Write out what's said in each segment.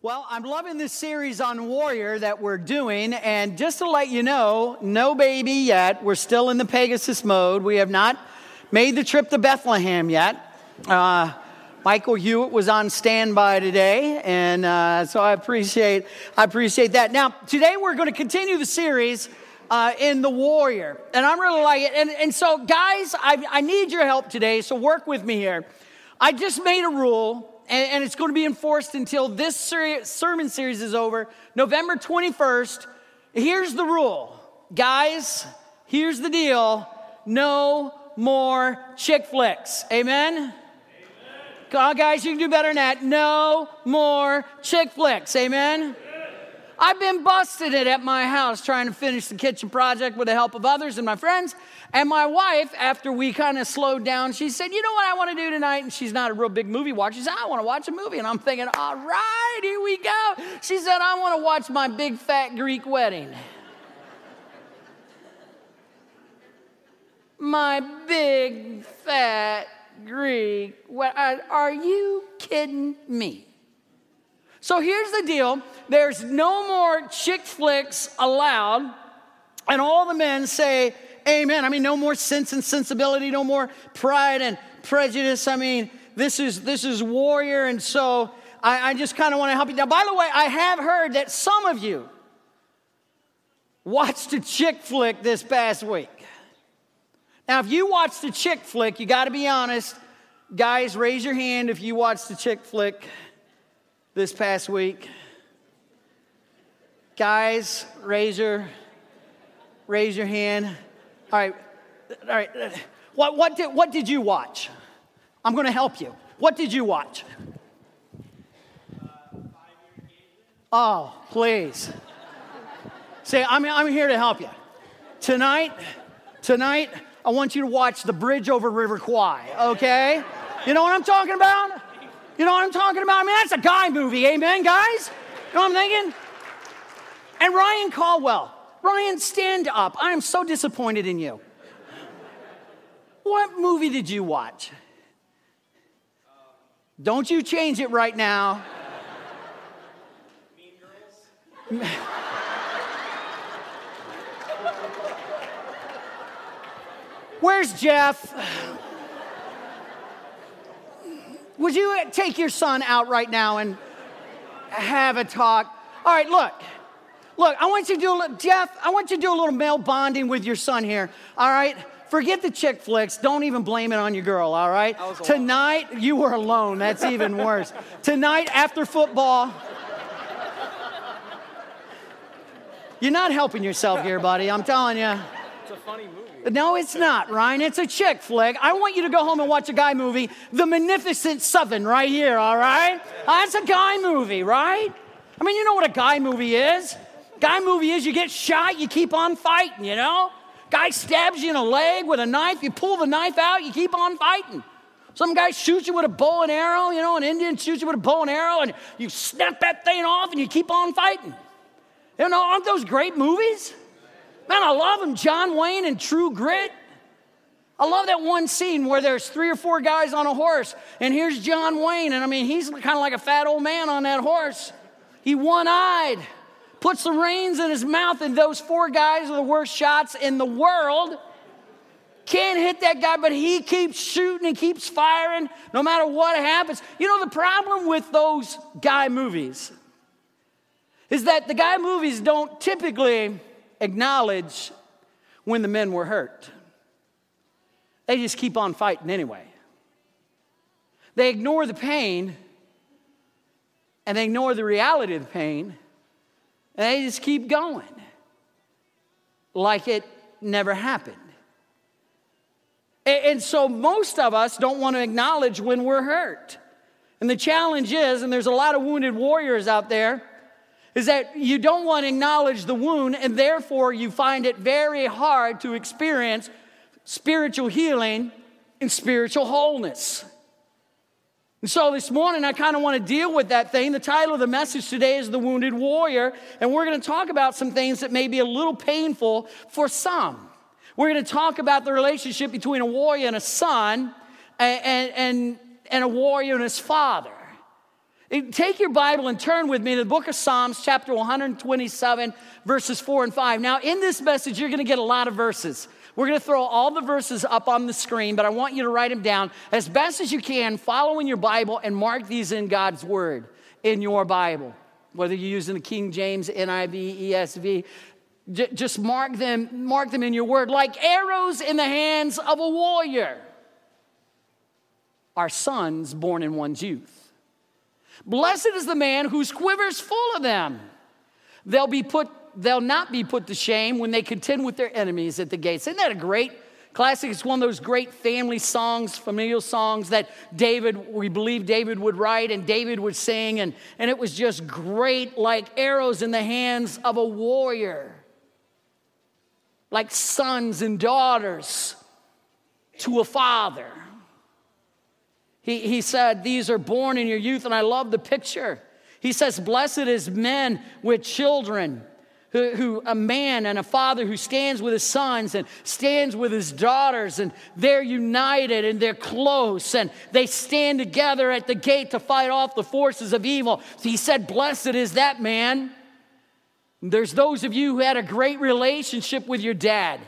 Well, I'm loving this series on Warrior that we're doing. And just to let you know, no baby yet. We're still in the Pegasus mode. We have not made the trip to Bethlehem yet. Uh, Michael Hewitt was on standby today, and uh, so I appreciate I appreciate that. Now, today we're going to continue the series uh, in the Warrior, and I'm really like it. And, and so, guys, I, I need your help today. So work with me here. I just made a rule and, and it's going to be enforced until this ser- sermon series is over, November 21st. Here's the rule, guys, here's the deal no more chick flicks. Amen? Amen. Guys, you can do better than that. No more chick flicks. Amen? I've been busted it at my house trying to finish the kitchen project with the help of others and my friends. And my wife, after we kind of slowed down, she said, You know what I want to do tonight? And she's not a real big movie watcher. She said, I want to watch a movie. And I'm thinking, All right, here we go. She said, I want to watch my big fat Greek wedding. my big fat Greek. wedding. Uh, are you kidding me? So here's the deal there's no more chick flicks allowed. And all the men say, Amen. I mean, no more sense and sensibility, no more pride and prejudice. I mean, this is this is warrior, and so I, I just kind of want to help you. Now, by the way, I have heard that some of you watched a chick flick this past week. Now, if you watched a chick flick, you got to be honest. Guys, raise your hand if you watched a chick flick this past week. Guys, raise your raise your hand. All right, all right. What, what, did, what did you watch? I'm going to help you. What did you watch? Oh, please. Say, I'm, I'm here to help you. Tonight, tonight, I want you to watch The Bridge Over River Kwai, okay? You know what I'm talking about? You know what I'm talking about? I mean, that's a guy movie, amen, guys? You know what I'm thinking? And Ryan Caldwell, Ryan, stand up. I am so disappointed in you. What movie did you watch? Don't you change it right now. Mean Girls. Where's Jeff? Would you take your son out right now and have a talk? All right, look. Look, I want you to do a little, Jeff, I want you to do a little male bonding with your son here, all right? Forget the chick flicks. Don't even blame it on your girl, all right? Tonight, you were alone. That's even worse. Tonight, after football, you're not helping yourself here, buddy. I'm telling you. It's a funny movie. No, it's not, Ryan. It's a chick flick. I want you to go home and watch a guy movie, The Magnificent Seven, right here, all right? Oh, that's a guy movie, right? I mean, you know what a guy movie is. Guy movie is you get shot, you keep on fighting, you know? Guy stabs you in a leg with a knife, you pull the knife out, you keep on fighting. Some guy shoots you with a bow and arrow, you know, an Indian shoots you with a bow and arrow, and you snap that thing off and you keep on fighting. You know, aren't those great movies? Man, I love them. John Wayne and True Grit. I love that one scene where there's three or four guys on a horse, and here's John Wayne, and I mean, he's kind of like a fat old man on that horse. He one eyed puts the reins in his mouth, and those four guys are the worst shots in the world. Can't hit that guy, but he keeps shooting and keeps firing no matter what happens. You know, the problem with those guy movies is that the guy movies don't typically acknowledge when the men were hurt. They just keep on fighting anyway. They ignore the pain and they ignore the reality of the pain and they just keep going like it never happened. And so most of us don't want to acknowledge when we're hurt. And the challenge is, and there's a lot of wounded warriors out there, is that you don't want to acknowledge the wound, and therefore you find it very hard to experience spiritual healing and spiritual wholeness. And so this morning, I kind of want to deal with that thing. The title of the message today is The Wounded Warrior, and we're going to talk about some things that may be a little painful for some. We're going to talk about the relationship between a warrior and a son, and, and, and a warrior and his father. Take your Bible and turn with me to the book of Psalms, chapter 127, verses 4 and 5. Now, in this message, you're going to get a lot of verses. We're going to throw all the verses up on the screen, but I want you to write them down as best as you can, follow in your Bible, and mark these in God's Word in your Bible. Whether you're using the King James, NIV, ESV, j- just mark them, mark them in your Word like arrows in the hands of a warrior. Our sons born in one's youth. Blessed is the man whose quiver is full of them. They'll be put, they'll not be put to shame when they contend with their enemies at the gates. Isn't that a great classic? It's one of those great family songs, familial songs that David, we believe David would write and David would sing, and, and it was just great, like arrows in the hands of a warrior, like sons and daughters to a father. He, he said, These are born in your youth, and I love the picture. He says, Blessed is men with children. Who, who, a man and a father who stands with his sons and stands with his daughters and they're united and they're close and they stand together at the gate to fight off the forces of evil. So he said, Blessed is that man. There's those of you who had a great relationship with your dad.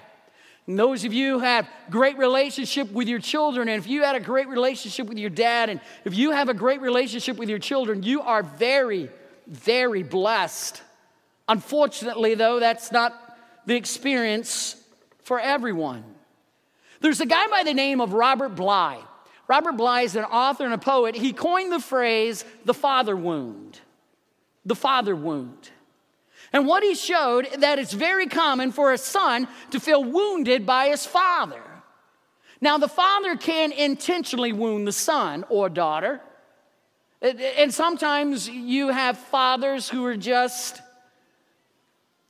And those of you who have great relationship with your children, and if you had a great relationship with your dad, and if you have a great relationship with your children, you are very, very blessed. Unfortunately, though, that's not the experience for everyone. There's a guy by the name of Robert Bly. Robert Bly is an author and a poet. He coined the phrase the father wound. The father wound. And what he showed that it's very common for a son to feel wounded by his father. Now, the father can intentionally wound the son or daughter. And sometimes you have fathers who are just,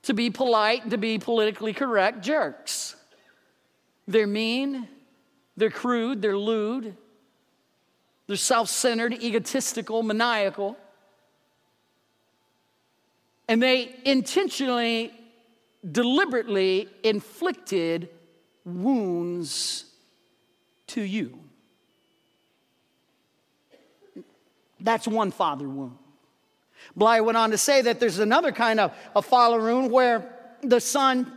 to be polite, to be politically correct, jerks. They're mean, they're crude, they're lewd, they're self centered, egotistical, maniacal. And they intentionally, deliberately inflicted wounds to you. That's one father wound. Bly went on to say that there's another kind of a father wound where the son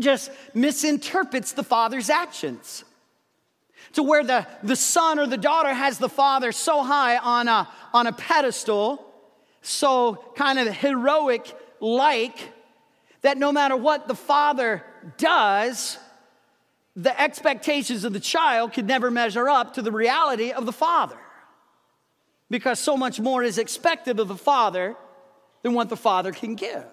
just misinterprets the father's actions. To where the, the son or the daughter has the father so high on a, on a pedestal so kind of heroic like that no matter what the father does, the expectations of the child could never measure up to the reality of the father. Because so much more is expected of the father than what the father can give.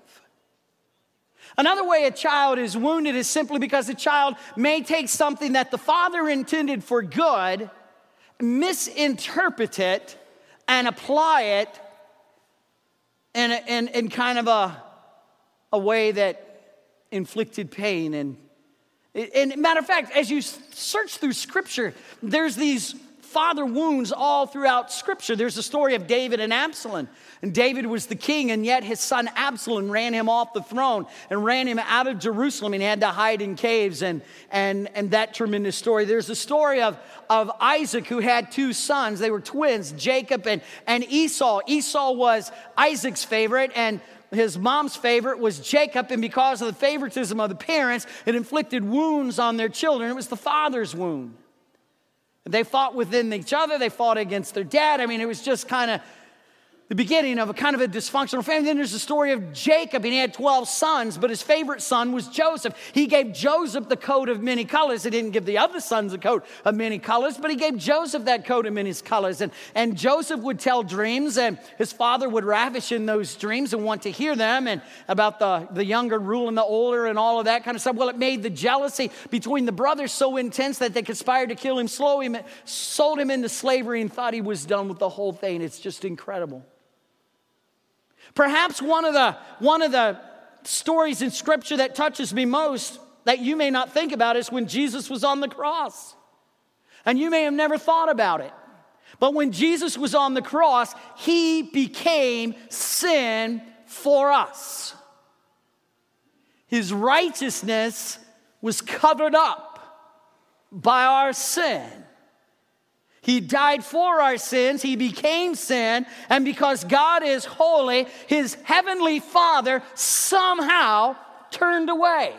Another way a child is wounded is simply because the child may take something that the father intended for good, misinterpret it, and apply it in, in, in kind of a, a way that inflicted pain. And, and matter of fact, as you search through scripture, there's these father wounds all throughout scripture. There's the story of David and Absalom. And David was the king, and yet his son Absalom ran him off the throne and ran him out of Jerusalem, and he had to hide in caves, and, and, and that tremendous story. There's the story of, of Isaac, who had two sons. They were twins, Jacob and, and Esau. Esau was Isaac's favorite, and his mom's favorite was Jacob, and because of the favoritism of the parents, it inflicted wounds on their children. It was the father's wound. They fought within each other, they fought against their dad. I mean, it was just kind of the beginning of a kind of a dysfunctional family. Then there's the story of Jacob, and he had 12 sons, but his favorite son was Joseph. He gave Joseph the coat of many colors. He didn't give the other sons a coat of many colors, but he gave Joseph that coat of many colors. And, and Joseph would tell dreams, and his father would ravish in those dreams and want to hear them, and about the, the younger ruling the older and all of that kind of stuff. Well, it made the jealousy between the brothers so intense that they conspired to kill him, slow him, sold him into slavery, and thought he was done with the whole thing. It's just incredible. Perhaps one of the, one of the stories in scripture that touches me most that you may not think about is when Jesus was on the cross. And you may have never thought about it. But when Jesus was on the cross, he became sin for us. His righteousness was covered up by our sin. He died for our sins. He became sin. And because God is holy, his heavenly Father somehow turned away.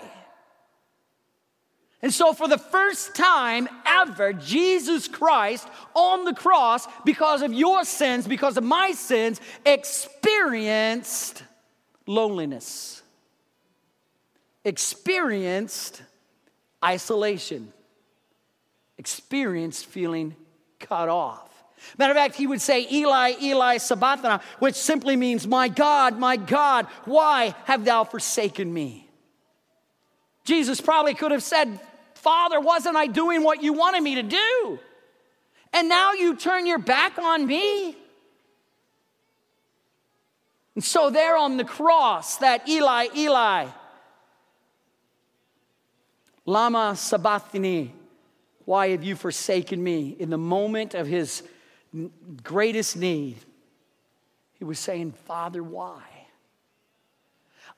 And so, for the first time ever, Jesus Christ on the cross, because of your sins, because of my sins, experienced loneliness, experienced isolation, experienced feeling cut off. Matter of fact, he would say, Eli, Eli, sabachthani, which simply means, My God, my God, why have thou forsaken me? Jesus probably could have said, Father, wasn't I doing what you wanted me to do? And now you turn your back on me? And so, there on the cross, that Eli, Eli, Lama Sabachthani, why have you forsaken me? In the moment of his greatest need, he was saying, Father, why?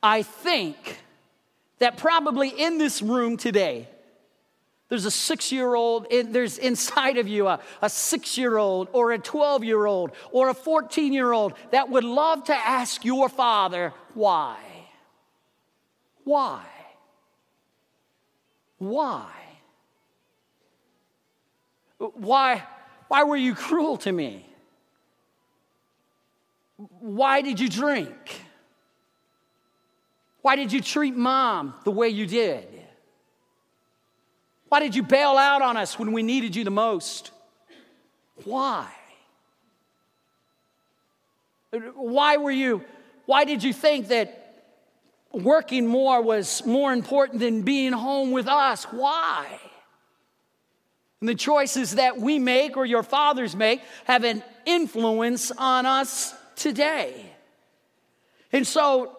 I think that probably in this room today, there's a six year old, there's inside of you a, a six year old or a 12 year old or a 14 year old that would love to ask your father, why? Why? Why? Why, why were you cruel to me? Why did you drink? Why did you treat mom the way you did? Why did you bail out on us when we needed you the most? Why? Why were you, why did you think that working more was more important than being home with us? Why? And the choices that we make or your fathers make have an influence on us today. And so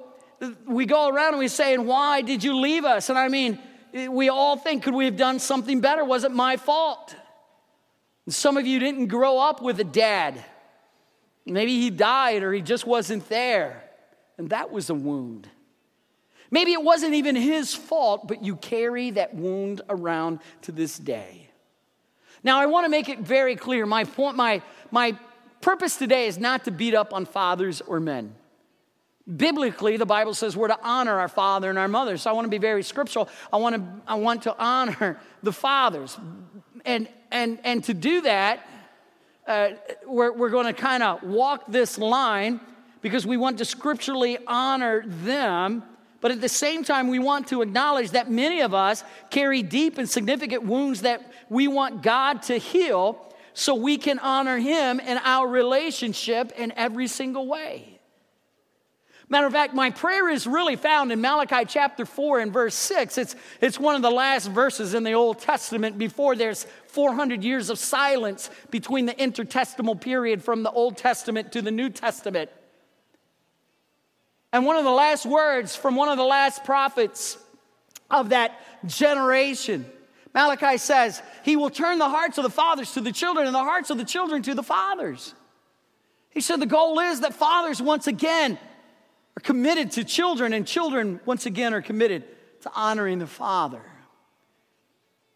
we go around and we say, and why did you leave us? And I mean, we all think, could we have done something better? Was it my fault? And some of you didn't grow up with a dad. Maybe he died or he just wasn't there. And that was a wound. Maybe it wasn't even his fault, but you carry that wound around to this day. Now, I want to make it very clear. My point, my, my purpose today is not to beat up on fathers or men. Biblically, the Bible says we're to honor our father and our mother. So I want to be very scriptural. I want to, I want to honor the fathers. And, and, and to do that, uh, we're, we're going to kind of walk this line because we want to scripturally honor them but at the same time, we want to acknowledge that many of us carry deep and significant wounds that we want God to heal so we can honor Him in our relationship in every single way. Matter of fact, my prayer is really found in Malachi chapter 4 and verse 6. It's, it's one of the last verses in the Old Testament before there's 400 years of silence between the intertestamental period from the Old Testament to the New Testament. And one of the last words from one of the last prophets of that generation, Malachi says, He will turn the hearts of the fathers to the children and the hearts of the children to the fathers. He said the goal is that fathers once again are committed to children, and children once again are committed to honoring the father.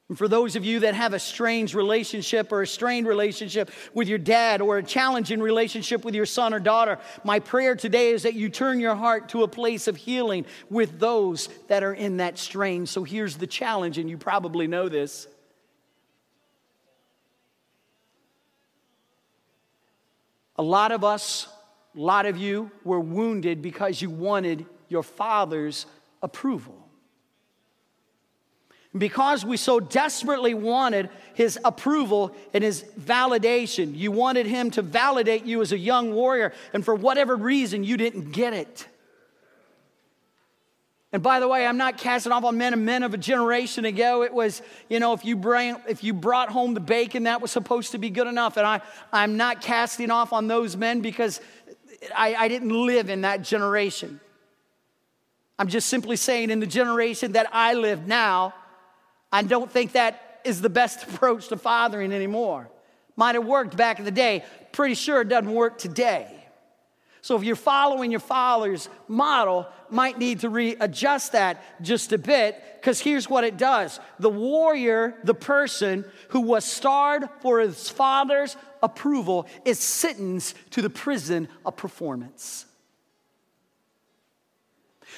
And for those of you that have a strange relationship or a strained relationship with your dad or a challenging relationship with your son or daughter, my prayer today is that you turn your heart to a place of healing with those that are in that strain. So here's the challenge, and you probably know this. A lot of us, a lot of you were wounded because you wanted your father's approval. Because we so desperately wanted his approval and his validation, you wanted him to validate you as a young warrior, and for whatever reason, you didn't get it. And by the way, I'm not casting off on men and men of a generation ago. It was, you know, if you, bring, if you brought home the bacon, that was supposed to be good enough. And I, I'm not casting off on those men because I, I didn't live in that generation. I'm just simply saying, in the generation that I live now, I don't think that is the best approach to fathering anymore. Might have worked back in the day, pretty sure it doesn't work today. So if you're following your father's model, might need to readjust that just a bit because here's what it does. The warrior, the person who was starved for his father's approval is sentenced to the prison of performance.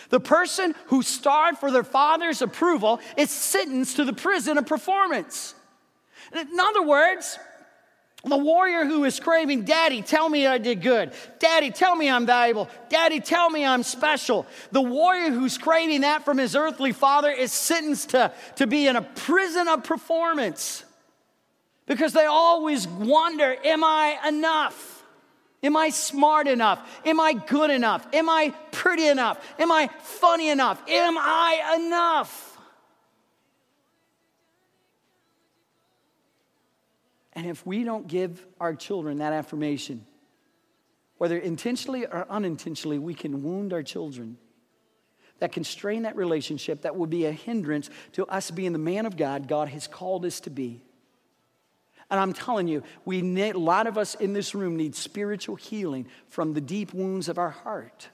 The person who starved for their father's approval is sentenced to the prison of performance. In other words, the warrior who is craving, Daddy, tell me I did good. Daddy, tell me I'm valuable. Daddy, tell me I'm special. The warrior who's craving that from his earthly father is sentenced to, to be in a prison of performance because they always wonder, Am I enough? Am I smart enough? Am I good enough? Am I pretty enough? Am I funny enough? Am I enough? And if we don't give our children that affirmation, whether intentionally or unintentionally, we can wound our children. That can strain that relationship, that would be a hindrance to us being the man of God God has called us to be. And I'm telling you, we need, a lot of us in this room need spiritual healing from the deep wounds of our heart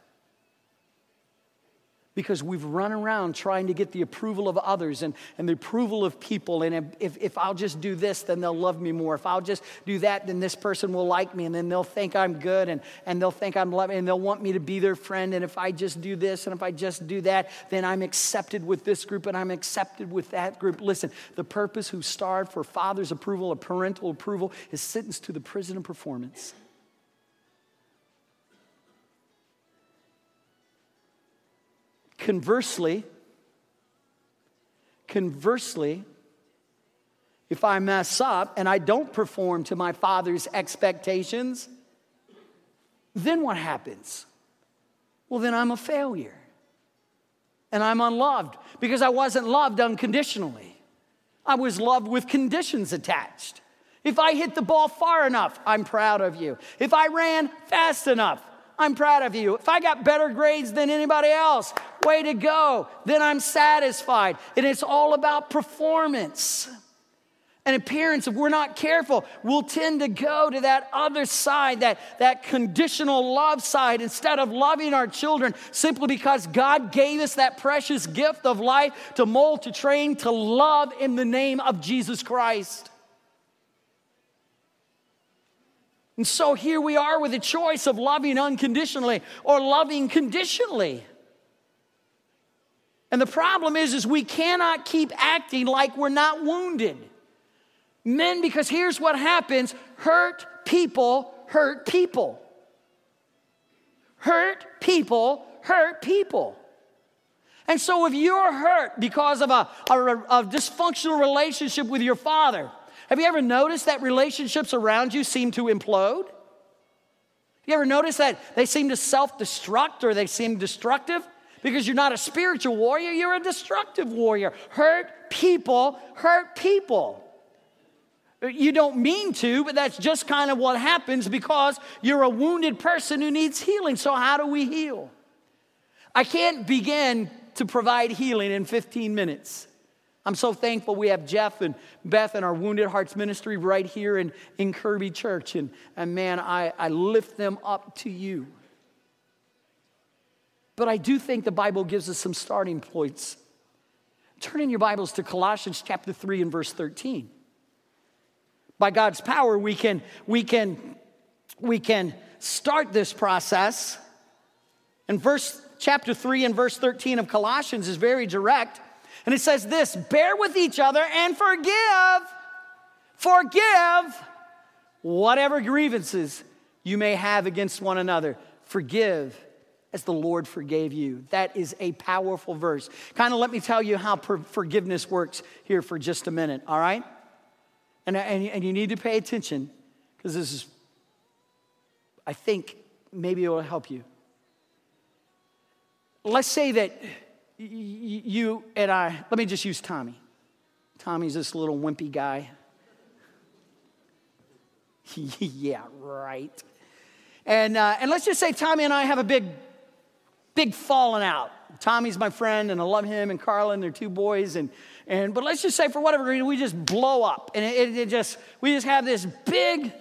because we've run around trying to get the approval of others and, and the approval of people. And if, if I'll just do this, then they'll love me more. If I'll just do that, then this person will like me and then they'll think I'm good and, and they'll think I'm loving and they'll want me to be their friend. And if I just do this and if I just do that, then I'm accepted with this group and I'm accepted with that group. Listen, the purpose who starved for father's approval or parental approval is sentenced to the prison of performance. Conversely, conversely, if I mess up and I don't perform to my father's expectations, then what happens? Well, then I'm a failure. And I'm unloved because I wasn't loved unconditionally. I was loved with conditions attached. If I hit the ball far enough, I'm proud of you. If I ran fast enough, I'm proud of you. If I got better grades than anybody else, way to go. Then I'm satisfied. And it's all about performance. And appearance, if we're not careful, we'll tend to go to that other side, that, that conditional love side, instead of loving our children simply because God gave us that precious gift of life to mold, to train, to love in the name of Jesus Christ. And so here we are with a choice of loving unconditionally or loving conditionally. And the problem is is we cannot keep acting like we're not wounded. Men because here's what happens, hurt people hurt people. Hurt people hurt people. And so if you're hurt because of a, a, a dysfunctional relationship with your father, have you ever noticed that relationships around you seem to implode? You ever notice that they seem to self destruct or they seem destructive? Because you're not a spiritual warrior, you're a destructive warrior. Hurt people hurt people. You don't mean to, but that's just kind of what happens because you're a wounded person who needs healing. So, how do we heal? I can't begin to provide healing in 15 minutes. I'm so thankful we have Jeff and Beth and our Wounded Hearts Ministry right here in, in Kirby Church. And, and man, I, I lift them up to you. But I do think the Bible gives us some starting points. Turn in your Bibles to Colossians chapter 3 and verse 13. By God's power, we can, we can, we can start this process. And verse chapter 3 and verse 13 of Colossians is very direct. And it says this bear with each other and forgive, forgive whatever grievances you may have against one another. Forgive as the Lord forgave you. That is a powerful verse. Kind of let me tell you how per- forgiveness works here for just a minute, all right? And, and, and you need to pay attention because this is, I think, maybe it will help you. Let's say that you and I, let me just use Tommy. Tommy's this little wimpy guy. yeah, right. And, uh, and let's just say Tommy and I have a big, big falling out. Tommy's my friend, and I love him, and Carlin, and their two boys. And, and, but let's just say, for whatever reason, we just blow up. And it, it, it just, we just have this big,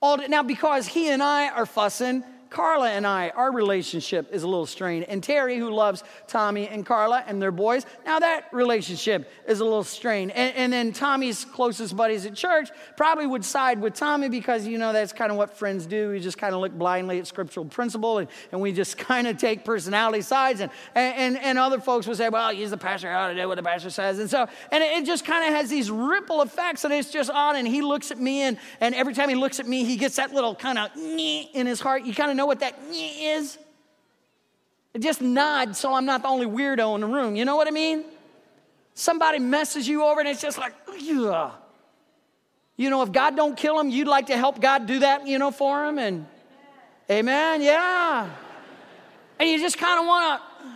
all, now because he and I are fussing, Carla and I, our relationship is a little strained. And Terry, who loves Tommy and Carla and their boys, now that relationship is a little strained. And, and then Tommy's closest buddies at church probably would side with Tommy because, you know, that's kind of what friends do. We just kind of look blindly at scriptural principle and, and we just kind of take personality sides. And, and, and other folks would say, well, he's the pastor, I ought to do what the pastor says. And so, and it just kind of has these ripple effects and it's just on. And he looks at me and, and every time he looks at me, he gets that little kind of in his heart. You kind of know what that is? Just nod so I'm not the only weirdo in the room. You know what I mean? Somebody messes you over and it's just like, Ugh. you know, if God don't kill him, you'd like to help God do that, you know, for him. And amen, yeah. And you just kind of want to,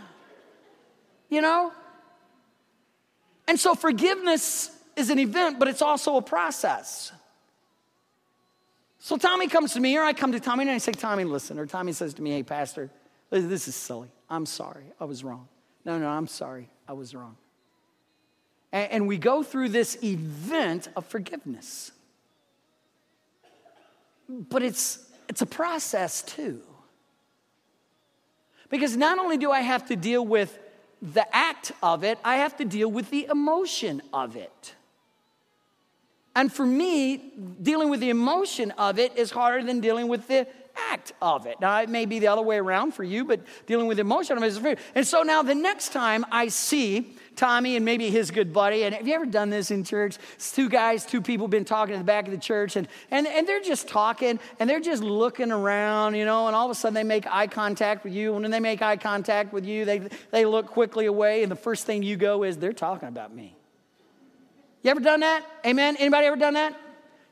you know? And so forgiveness is an event, but it's also a process. So Tommy comes to me, or I come to Tommy and I say, Tommy, listen. Or Tommy says to me, hey, Pastor, this is silly. I'm sorry. I was wrong. No, no, I'm sorry. I was wrong. And, and we go through this event of forgiveness. But it's, it's a process too. Because not only do I have to deal with the act of it, I have to deal with the emotion of it. And for me, dealing with the emotion of it is harder than dealing with the act of it. Now, it may be the other way around for you, but dealing with the emotion of it is. And so now the next time I see Tommy and maybe his good buddy, and have you ever done this in church? It's two guys, two people been talking in the back of the church, and, and, and they're just talking and they're just looking around, you know, and all of a sudden they make eye contact with you. And when they make eye contact with you, they, they look quickly away, and the first thing you go is, they're talking about me. You ever done that? Amen? Anybody ever done that?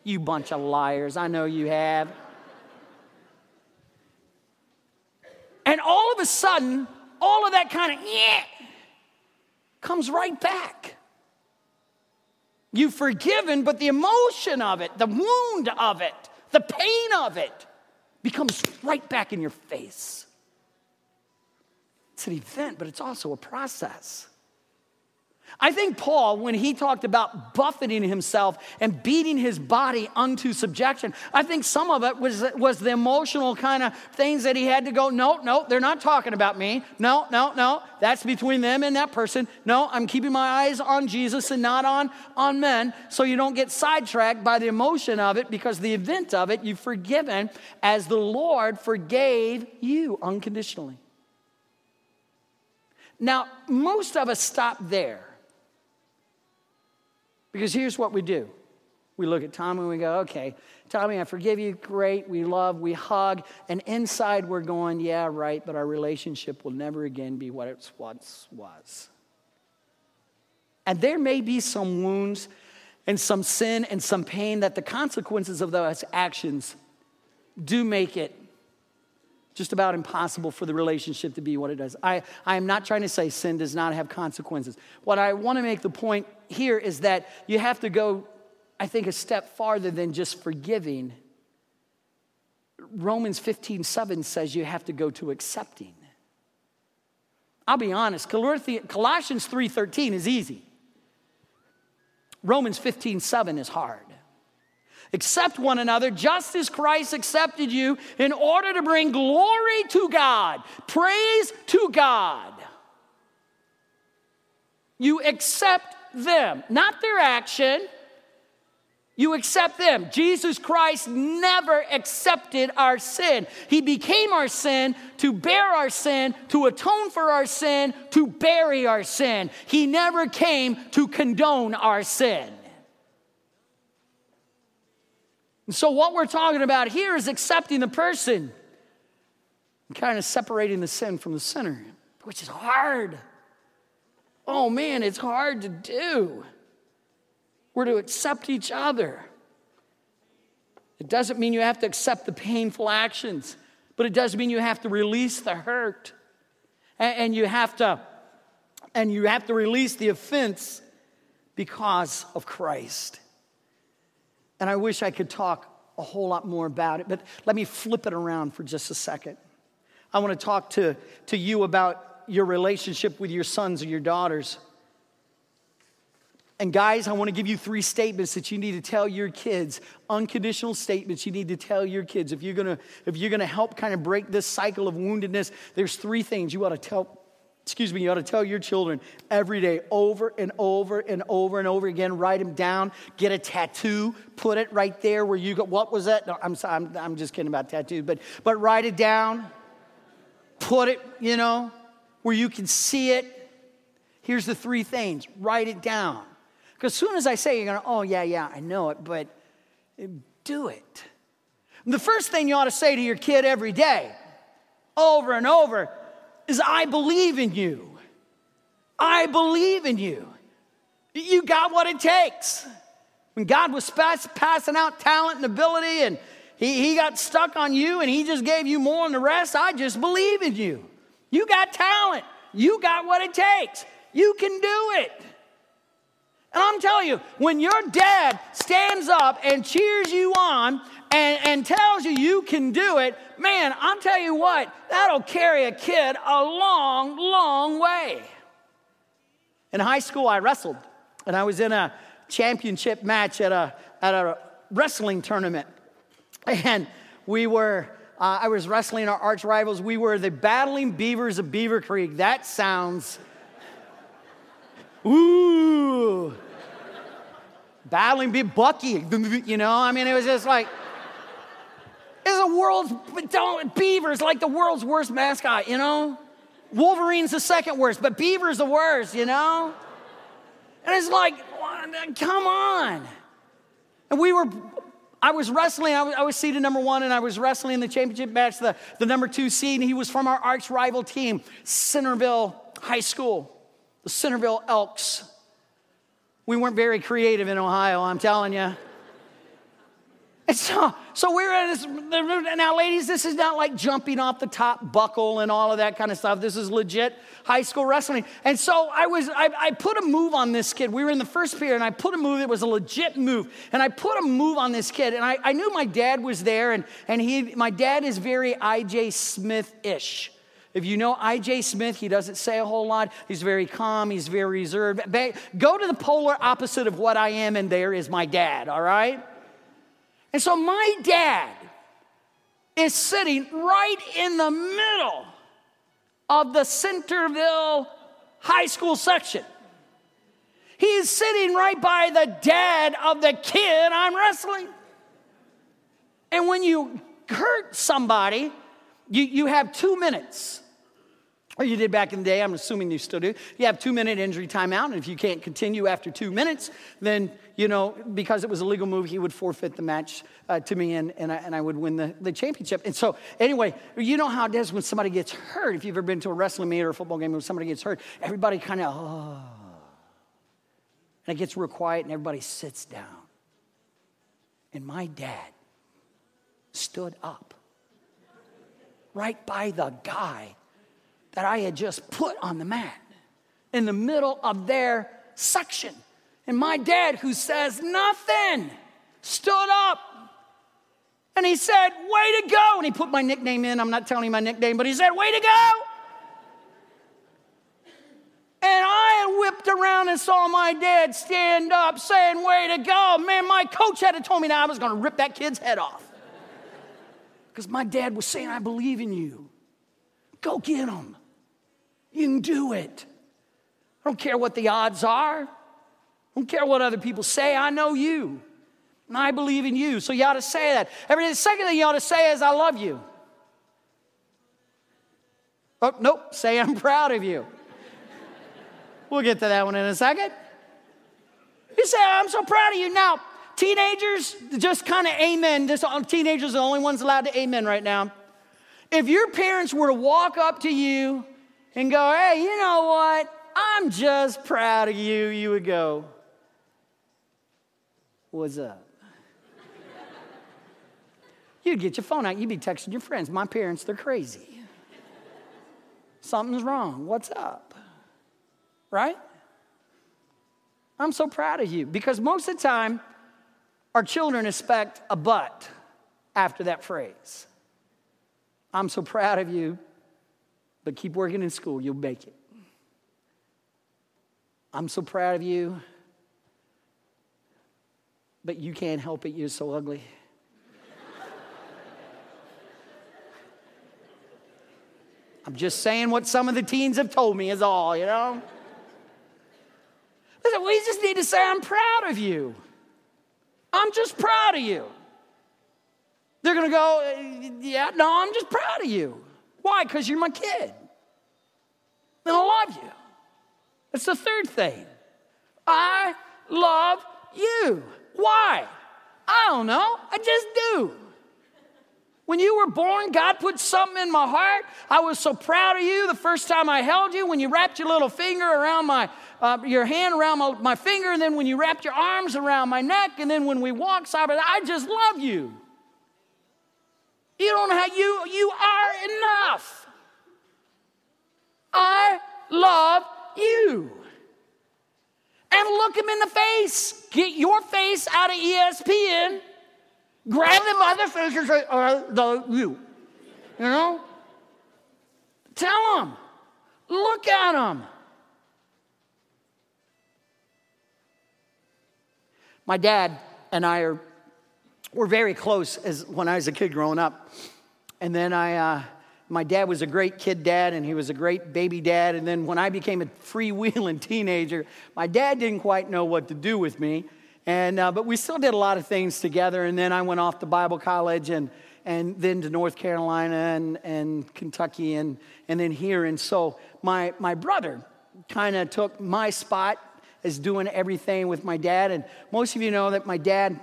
You bunch of liars. I know you have. And all of a sudden, all of that kind of yeah comes right back. You've forgiven, but the emotion of it, the wound of it, the pain of it becomes right back in your face. It's an event, but it's also a process. I think Paul, when he talked about buffeting himself and beating his body unto subjection, I think some of it was, was the emotional kind of things that he had to go, no, no, they're not talking about me. No, no, no, that's between them and that person. No, I'm keeping my eyes on Jesus and not on, on men. So you don't get sidetracked by the emotion of it because the event of it you've forgiven as the Lord forgave you unconditionally. Now, most of us stop there. Because here's what we do we look at Tommy and we go, okay, Tommy, I forgive you. Great. We love, we hug. And inside we're going, yeah, right, but our relationship will never again be what it once was. And there may be some wounds and some sin and some pain that the consequences of those actions do make it just about impossible for the relationship to be what it does. I, I am not trying to say sin does not have consequences. What I want to make the point here is that you have to go, I think, a step farther than just forgiving. Romans 15 7 says you have to go to accepting. I'll be honest, Colossians 3:13 is easy. Romans 15 7 is hard. Accept one another just as Christ accepted you in order to bring glory to God, praise to God. You accept them, not their action. You accept them. Jesus Christ never accepted our sin. He became our sin to bear our sin, to atone for our sin, to bury our sin. He never came to condone our sin. And so, what we're talking about here is accepting the person and kind of separating the sin from the sinner, which is hard. Oh man, it's hard to do. We're to accept each other. It doesn't mean you have to accept the painful actions, but it does mean you have to release the hurt. And you have to and you have to release the offense because of Christ. And I wish I could talk a whole lot more about it, but let me flip it around for just a second. I want to talk to, to you about your relationship with your sons or your daughters. And guys, I want to give you three statements that you need to tell your kids. Unconditional statements you need to tell your kids. If you're gonna, if you're gonna help kind of break this cycle of woundedness, there's three things you ought to tell, excuse me, you ought to tell your children every day, over and over and over and over again. Write them down. Get a tattoo. Put it right there where you go. What was that? No, I'm, I'm, I'm just kidding about tattoos, but, but write it down. Put it, you know, where you can see it. Here's the three things. Write it down. Because as soon as I say, you're going to, oh, yeah, yeah, I know it, but do it. The first thing you ought to say to your kid every day, over and over, is, I believe in you. I believe in you. You got what it takes. When God was passing out talent and ability and he, he got stuck on you and he just gave you more than the rest, I just believe in you. You got talent. You got what it takes. You can do it. And I'm telling you, when your dad stands up and cheers you on and, and tells you you can do it, man, I'll tell you what, that'll carry a kid a long, long way. In high school, I wrestled, and I was in a championship match at a, at a wrestling tournament. And we were, uh, I was wrestling our arch rivals. We were the Battling Beavers of Beavercreek. That sounds, ooh battling be Bucky, you know? I mean, it was just like, it's a world's, Don't, Beaver's like the world's worst mascot, you know? Wolverine's the second worst, but Beaver's the worst, you know? And it's like, come on. And we were, I was wrestling, I was, I was seeded number one, and I was wrestling in the championship match, the, the number two seed, and he was from our arch rival team, Centerville High School, the Centerville Elks. We weren't very creative in Ohio, I'm telling you. And so, so we're at this. Now, ladies, this is not like jumping off the top buckle and all of that kind of stuff. This is legit high school wrestling. And so I was, I, I put a move on this kid. We were in the first period, and I put a move that was a legit move. And I put a move on this kid, and I, I knew my dad was there, and, and he, my dad is very IJ Smith ish. If you know I.J. Smith, he doesn't say a whole lot. He's very calm, he's very reserved. Go to the polar opposite of what I am, and there is my dad, all right? And so my dad is sitting right in the middle of the Centerville High School section. He's sitting right by the dad of the kid I'm wrestling. And when you hurt somebody, you, you have two minutes or you did back in the day, I'm assuming you still do. You have two minute injury timeout, and if you can't continue after two minutes, then, you know, because it was a legal move, he would forfeit the match uh, to me and, and, I, and I would win the, the championship. And so, anyway, you know how it is when somebody gets hurt. If you've ever been to a wrestling meet or a football game when somebody gets hurt, everybody kind of, oh. And it gets real quiet and everybody sits down. And my dad stood up right by the guy that I had just put on the mat in the middle of their section. And my dad, who says nothing, stood up and he said, Way to go. And he put my nickname in. I'm not telling you my nickname, but he said, Way to go. And I whipped around and saw my dad stand up saying, Way to go. Man, my coach had to told me that I was going to rip that kid's head off. Because my dad was saying, I believe in you. Go get him. You can do it. I don't care what the odds are. I don't care what other people say. I know you. And I believe in you. So you ought to say that. Every the second thing you ought to say is, I love you. Oh, nope. Say, I'm proud of you. we'll get to that one in a second. You say, I'm so proud of you. Now, teenagers, just kind of amen. This, teenagers are the only ones allowed to amen right now. If your parents were to walk up to you and go, hey, you know what? I'm just proud of you, you would go, what's up? You'd get your phone out, you'd be texting your friends. My parents, they're crazy. Something's wrong. What's up? Right? I'm so proud of you because most of the time, our children expect a but after that phrase. I'm so proud of you but keep working in school, you'll make it. I'm so proud of you, but you can't help it, you're so ugly. I'm just saying what some of the teens have told me is all, you know? Listen, we just need to say, I'm proud of you. I'm just proud of you. They're gonna go, yeah, no, I'm just proud of you. Why? Because you're my kid. And I love you. That's the third thing. I love you. Why? I don't know. I just do. When you were born, God put something in my heart. I was so proud of you the first time I held you, when you wrapped your little finger around my, uh, your hand around my, my, finger, and then when you wrapped your arms around my neck, and then when we walked side by side, I just love you. You don't how you, you are enough. I love you. And look him in the face. Get your face out of ESPN grab them by the face and say, uh, the, you. You know? Tell them. Look at them. My dad and I are were very close as when I was a kid growing up. And then I, uh, my dad was a great kid dad and he was a great baby dad. And then when I became a freewheeling teenager, my dad didn't quite know what to do with me. And, uh, but we still did a lot of things together. And then I went off to Bible college and, and then to North Carolina and, and Kentucky and, and then here. And so my, my brother kind of took my spot as doing everything with my dad. And most of you know that my dad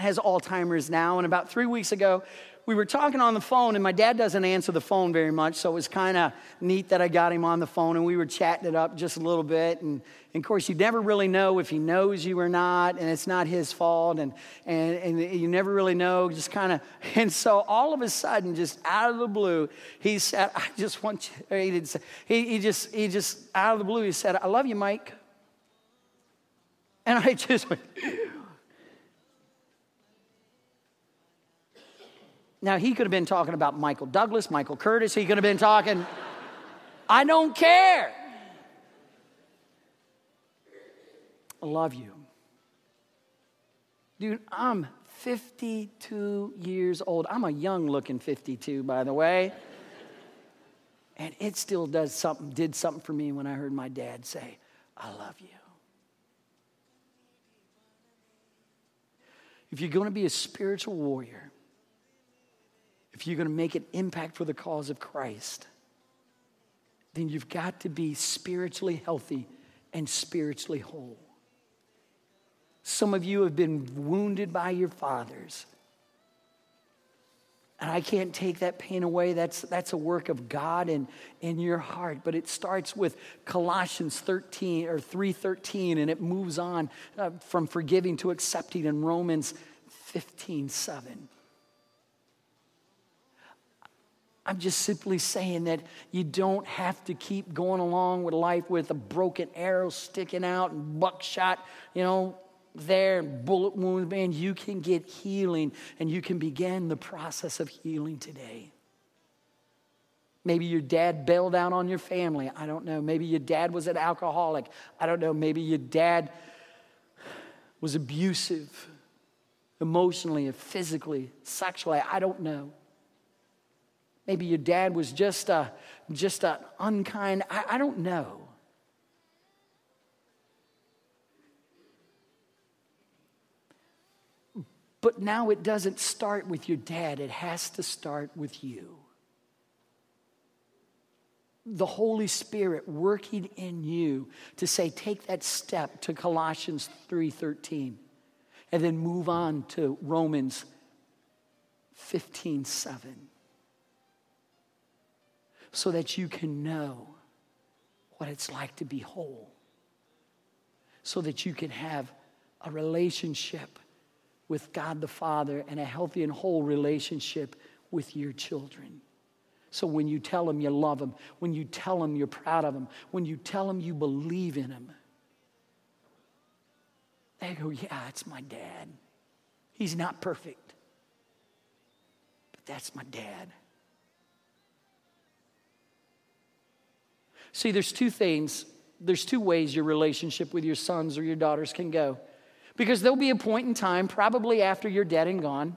has Alzheimer's now. And about three weeks ago, we were talking on the phone, and my dad doesn't answer the phone very much, so it was kind of neat that I got him on the phone, and we were chatting it up just a little bit. And, and, of course, you never really know if he knows you or not, and it's not his fault, and, and, and you never really know, just kind of. And so all of a sudden, just out of the blue, he said, I just want you, he, didn't say, he, he just, he just, out of the blue, he said, I love you, Mike. And I just went, Now, he could have been talking about Michael Douglas, Michael Curtis. He could have been talking, I don't care. I love you. Dude, I'm 52 years old. I'm a young looking 52, by the way. And it still does something, did something for me when I heard my dad say, I love you. If you're going to be a spiritual warrior, if you're going to make an impact for the cause of Christ, then you've got to be spiritually healthy and spiritually whole. Some of you have been wounded by your fathers. And I can't take that pain away. That's, that's a work of God in, in your heart. But it starts with Colossians 13 or 3.13 and it moves on uh, from forgiving to accepting in Romans 15, 7. I'm just simply saying that you don't have to keep going along with life with a broken arrow sticking out and buckshot, you know, there and bullet wounds. Man, you can get healing and you can begin the process of healing today. Maybe your dad bailed out on your family. I don't know. Maybe your dad was an alcoholic. I don't know. Maybe your dad was abusive emotionally, physically, sexually. I don't know. Maybe your dad was just a, just a unkind, I, I don't know. But now it doesn't start with your dad, it has to start with you. The Holy Spirit working in you to say, take that step to Colossians 3:13, and then move on to Romans 15, 7 so that you can know what it's like to be whole, so that you can have a relationship with God the Father and a healthy and whole relationship with your children. So when you tell them you love them, when you tell them you're proud of them, when you tell them you believe in them, they go, Yeah, it's my dad. He's not perfect, but that's my dad. See, there's two things, there's two ways your relationship with your sons or your daughters can go. Because there'll be a point in time, probably after you're dead and gone,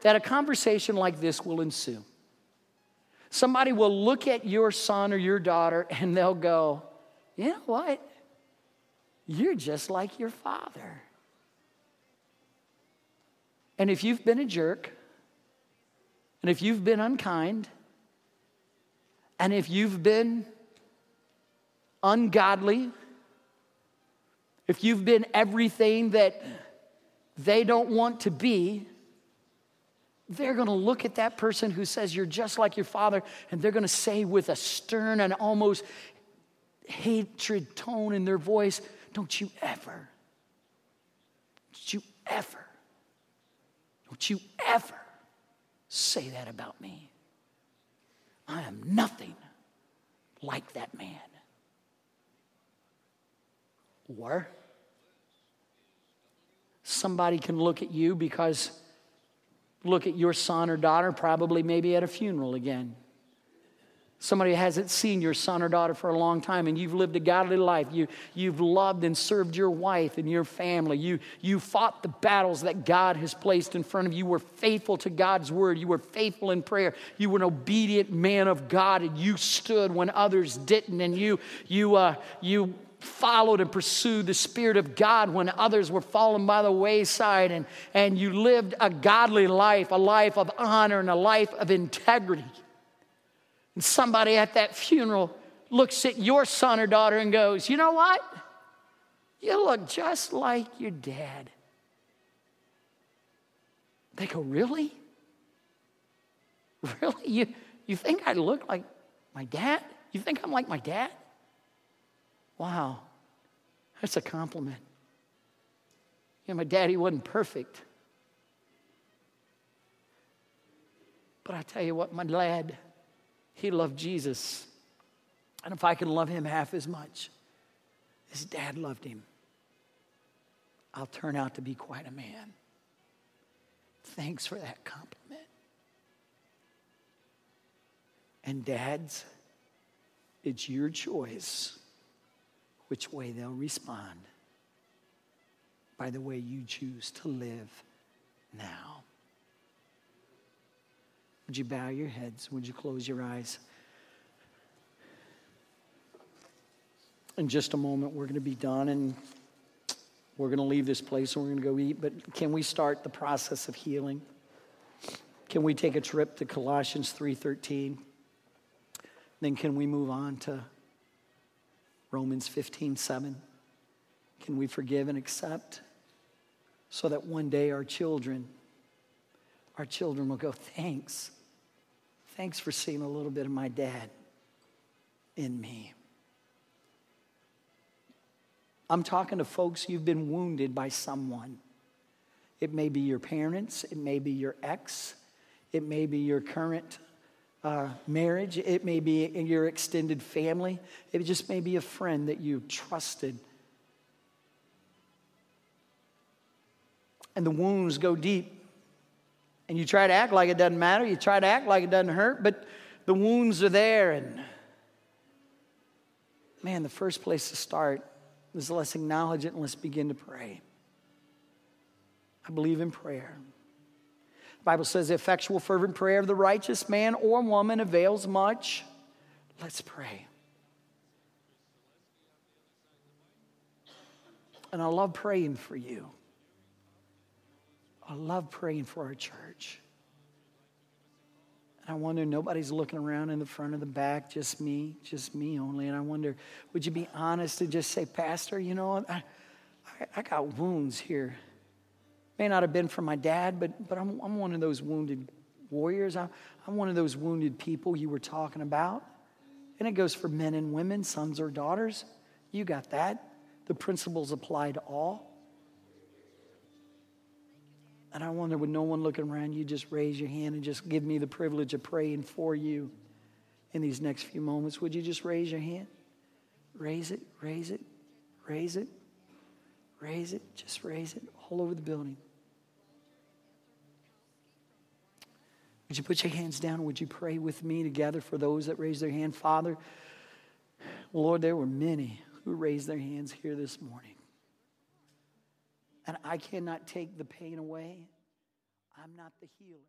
that a conversation like this will ensue. Somebody will look at your son or your daughter and they'll go, You know what? You're just like your father. And if you've been a jerk, and if you've been unkind, and if you've been ungodly, if you've been everything that they don't want to be, they're going to look at that person who says, You're just like your father, and they're going to say with a stern and almost hatred tone in their voice, Don't you ever, don't you ever, don't you ever say that about me. I am nothing like that man. Or somebody can look at you because look at your son or daughter, probably maybe at a funeral again. Somebody hasn't seen your son or daughter for a long time, and you've lived a godly life. You, you've loved and served your wife and your family. You, you fought the battles that God has placed in front of you. You were faithful to God's word. You were faithful in prayer. You were an obedient man of God, and you stood when others didn't. And you, you, uh, you followed and pursued the Spirit of God when others were falling by the wayside, and, and you lived a godly life, a life of honor, and a life of integrity. And somebody at that funeral looks at your son or daughter and goes, You know what? You look just like your dad. They go, Really? Really? You, you think I look like my dad? You think I'm like my dad? Wow, that's a compliment. You know, my daddy wasn't perfect. But I tell you what, my lad, he loved Jesus. And if I can love him half as much as dad loved him, I'll turn out to be quite a man. Thanks for that compliment. And dads, it's your choice which way they'll respond by the way you choose to live now. Would you bow your heads? Would you close your eyes? In just a moment, we're going to be done and we're going to leave this place and we're going to go eat. But can we start the process of healing? Can we take a trip to Colossians 3:13? Then can we move on to Romans 15, 7. Can we forgive and accept so that one day our children, our children will go, thanks. Thanks for seeing a little bit of my dad in me. I'm talking to folks, you've been wounded by someone. It may be your parents, it may be your ex, it may be your current uh, marriage, it may be in your extended family, it just may be a friend that you trusted. And the wounds go deep. And you try to act like it doesn't matter, you try to act like it doesn't hurt, but the wounds are there. And man, the first place to start is let's acknowledge it and let's begin to pray. I believe in prayer. Bible says the effectual fervent prayer of the righteous man or woman avails much. Let's pray. And I love praying for you. I love praying for our church. And I wonder, nobody's looking around in the front or the back, just me, just me only. And I wonder, would you be honest and just say, Pastor, you know, I, I, I got wounds here May not have been from my dad, but, but I'm, I'm one of those wounded warriors. I'm, I'm one of those wounded people you were talking about. And it goes for men and women, sons or daughters. You got that. The principles apply to all. And I wonder, with no one looking around, you just raise your hand and just give me the privilege of praying for you in these next few moments. Would you just raise your hand? Raise it, raise it, raise it, raise it, just raise it all over the building. Would you put your hands down? Would you pray with me together for those that raised their hand? Father, Lord, there were many who raised their hands here this morning. and I cannot take the pain away, I'm not the healer.